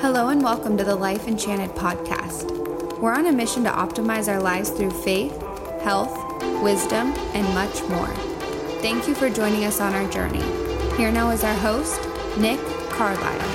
Hello and welcome to the Life Enchanted podcast. We're on a mission to optimize our lives through faith, health, wisdom, and much more. Thank you for joining us on our journey. Here now is our host, Nick Carlisle.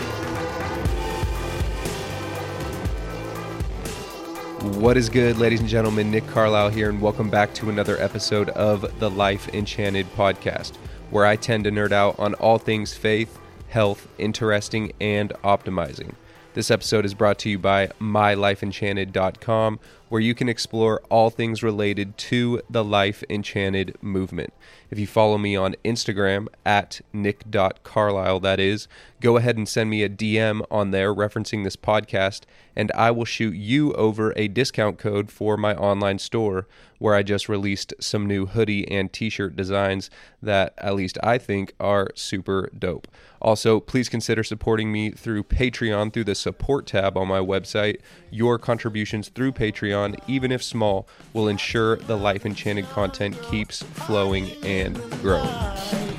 What is good, ladies and gentlemen? Nick Carlisle here, and welcome back to another episode of the Life Enchanted podcast, where I tend to nerd out on all things faith, health, interesting, and optimizing. This episode is brought to you by mylifeenchanted.com, where you can explore all things related to the Life Enchanted movement. If you follow me on Instagram at nick.carlisle, that is, go ahead and send me a DM on there referencing this podcast, and I will shoot you over a discount code for my online store where I just released some new hoodie and t shirt designs that at least I think are super dope. Also, please consider supporting me through Patreon through the support tab on my website. Your contributions through Patreon, even if small, will ensure the Life Enchanted content keeps flowing and growing.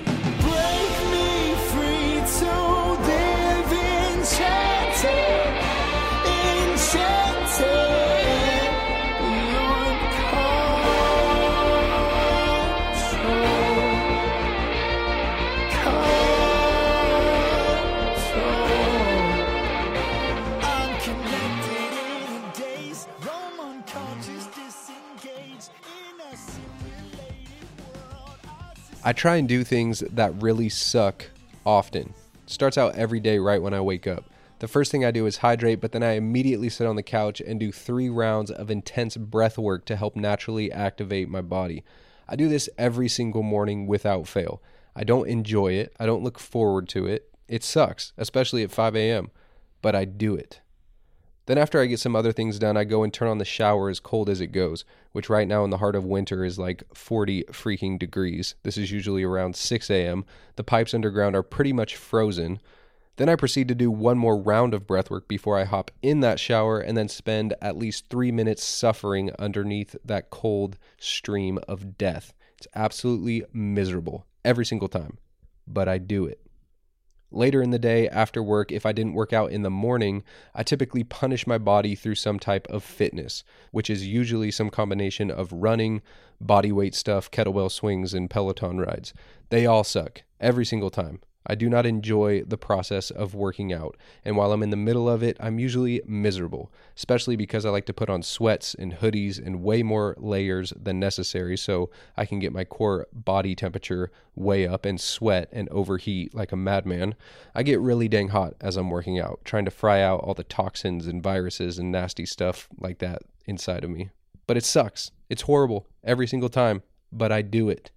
I try and do things that really suck often. Starts out every day right when I wake up. The first thing I do is hydrate, but then I immediately sit on the couch and do three rounds of intense breath work to help naturally activate my body. I do this every single morning without fail. I don't enjoy it, I don't look forward to it. It sucks, especially at 5 a.m., but I do it. Then, after I get some other things done, I go and turn on the shower as cold as it goes, which right now in the heart of winter is like 40 freaking degrees. This is usually around 6 a.m. The pipes underground are pretty much frozen. Then I proceed to do one more round of breathwork before I hop in that shower and then spend at least three minutes suffering underneath that cold stream of death. It's absolutely miserable every single time, but I do it. Later in the day, after work, if I didn't work out in the morning, I typically punish my body through some type of fitness, which is usually some combination of running, body weight stuff, kettlebell swings, and Peloton rides. They all suck every single time. I do not enjoy the process of working out, and while I'm in the middle of it, I'm usually miserable, especially because I like to put on sweats and hoodies and way more layers than necessary so I can get my core body temperature way up and sweat and overheat like a madman. I get really dang hot as I'm working out, trying to fry out all the toxins and viruses and nasty stuff like that inside of me. But it sucks. It's horrible every single time, but I do it.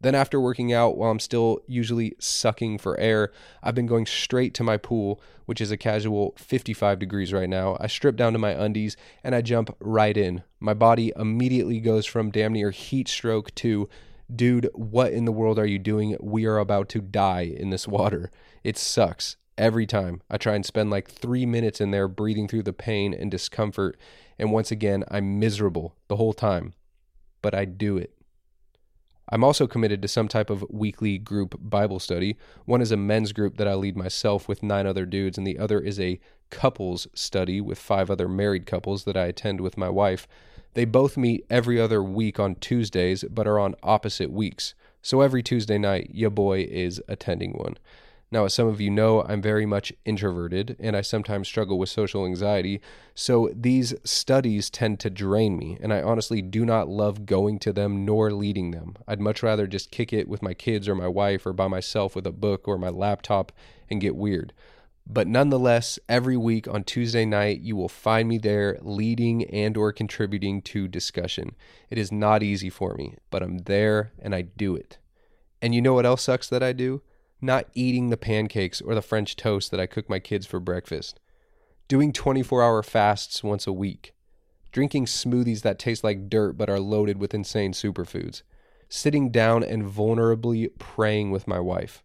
Then, after working out, while I'm still usually sucking for air, I've been going straight to my pool, which is a casual 55 degrees right now. I strip down to my undies and I jump right in. My body immediately goes from damn near heat stroke to, dude, what in the world are you doing? We are about to die in this water. It sucks every time. I try and spend like three minutes in there breathing through the pain and discomfort. And once again, I'm miserable the whole time, but I do it. I'm also committed to some type of weekly group Bible study. One is a men's group that I lead myself with nine other dudes, and the other is a couples study with five other married couples that I attend with my wife. They both meet every other week on Tuesdays, but are on opposite weeks. So every Tuesday night, your boy is attending one. Now, as some of you know, I'm very much introverted and I sometimes struggle with social anxiety. So these studies tend to drain me, and I honestly do not love going to them nor leading them. I'd much rather just kick it with my kids or my wife or by myself with a book or my laptop and get weird. But nonetheless, every week on Tuesday night, you will find me there leading and or contributing to discussion. It is not easy for me, but I'm there and I do it. And you know what else sucks that I do? Not eating the pancakes or the French toast that I cook my kids for breakfast. Doing 24 hour fasts once a week. Drinking smoothies that taste like dirt but are loaded with insane superfoods. Sitting down and vulnerably praying with my wife.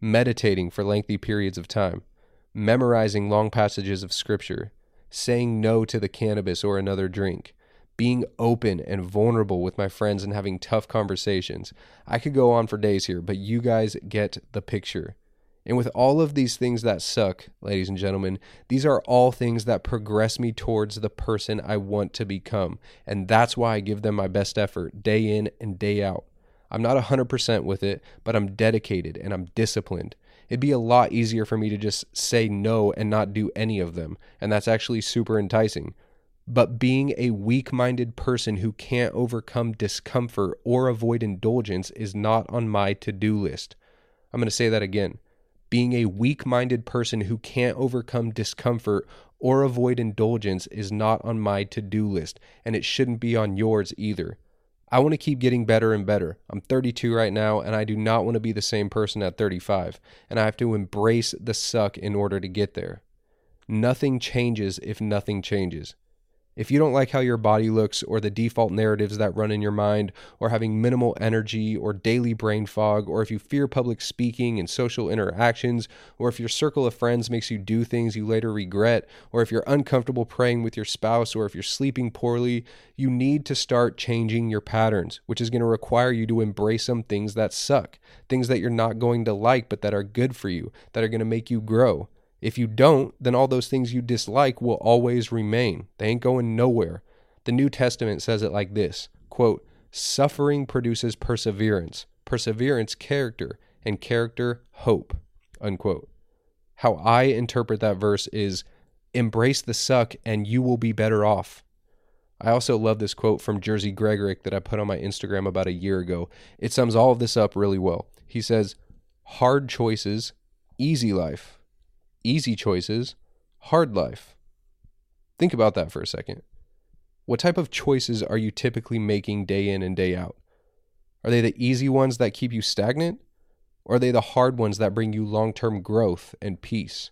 Meditating for lengthy periods of time. Memorizing long passages of scripture. Saying no to the cannabis or another drink being open and vulnerable with my friends and having tough conversations. I could go on for days here, but you guys get the picture. And with all of these things that suck, ladies and gentlemen, these are all things that progress me towards the person I want to become. And that's why I give them my best effort day in and day out. I'm not 100% with it, but I'm dedicated and I'm disciplined. It'd be a lot easier for me to just say no and not do any of them. And that's actually super enticing. But being a weak minded person who can't overcome discomfort or avoid indulgence is not on my to do list. I'm going to say that again. Being a weak minded person who can't overcome discomfort or avoid indulgence is not on my to do list, and it shouldn't be on yours either. I want to keep getting better and better. I'm 32 right now, and I do not want to be the same person at 35, and I have to embrace the suck in order to get there. Nothing changes if nothing changes. If you don't like how your body looks, or the default narratives that run in your mind, or having minimal energy, or daily brain fog, or if you fear public speaking and social interactions, or if your circle of friends makes you do things you later regret, or if you're uncomfortable praying with your spouse, or if you're sleeping poorly, you need to start changing your patterns, which is going to require you to embrace some things that suck, things that you're not going to like, but that are good for you, that are going to make you grow. If you don't, then all those things you dislike will always remain. They ain't going nowhere. The New Testament says it like this quote, Suffering produces perseverance, perseverance, character, and character, hope. Unquote. How I interpret that verse is embrace the suck and you will be better off. I also love this quote from Jerzy Gregorek that I put on my Instagram about a year ago. It sums all of this up really well. He says, Hard choices, easy life easy choices, hard life. Think about that for a second. What type of choices are you typically making day in and day out? Are they the easy ones that keep you stagnant? Or are they the hard ones that bring you long term growth and peace?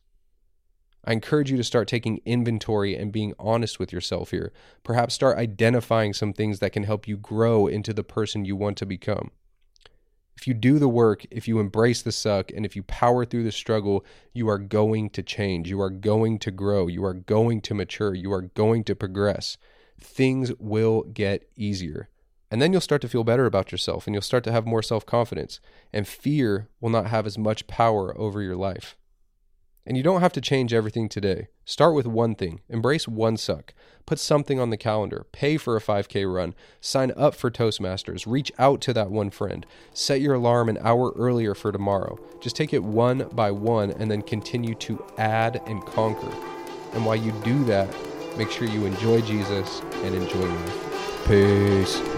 I encourage you to start taking inventory and being honest with yourself here. Perhaps start identifying some things that can help you grow into the person you want to become. If you do the work, if you embrace the suck, and if you power through the struggle, you are going to change. You are going to grow. You are going to mature. You are going to progress. Things will get easier. And then you'll start to feel better about yourself and you'll start to have more self confidence. And fear will not have as much power over your life. And you don't have to change everything today. Start with one thing. Embrace one suck. Put something on the calendar. Pay for a 5K run. Sign up for Toastmasters. Reach out to that one friend. Set your alarm an hour earlier for tomorrow. Just take it one by one and then continue to add and conquer. And while you do that, make sure you enjoy Jesus and enjoy life. Peace.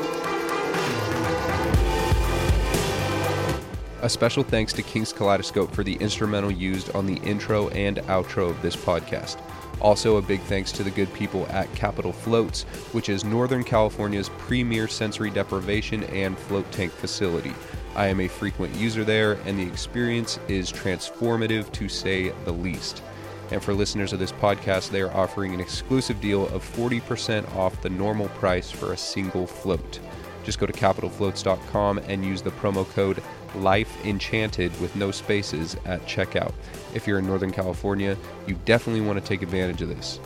A special thanks to King's Kaleidoscope for the instrumental used on the intro and outro of this podcast. Also, a big thanks to the good people at Capital Floats, which is Northern California's premier sensory deprivation and float tank facility. I am a frequent user there, and the experience is transformative to say the least. And for listeners of this podcast, they are offering an exclusive deal of 40% off the normal price for a single float. Just go to capitalfloats.com and use the promo code Life Enchanted with no spaces at checkout. If you're in Northern California, you definitely want to take advantage of this.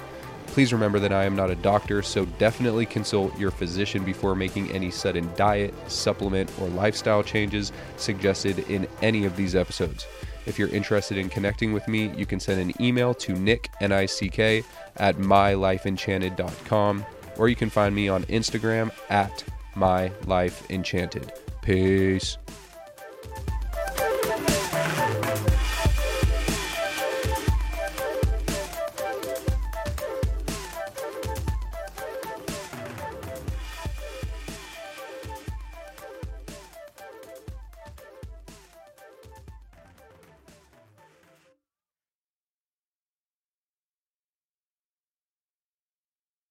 Please remember that I am not a doctor, so definitely consult your physician before making any sudden diet, supplement, or lifestyle changes suggested in any of these episodes. If you're interested in connecting with me, you can send an email to nick, N-I-C-K, at mylifeenchanted.com, or you can find me on Instagram at mylifeenchanted. Peace.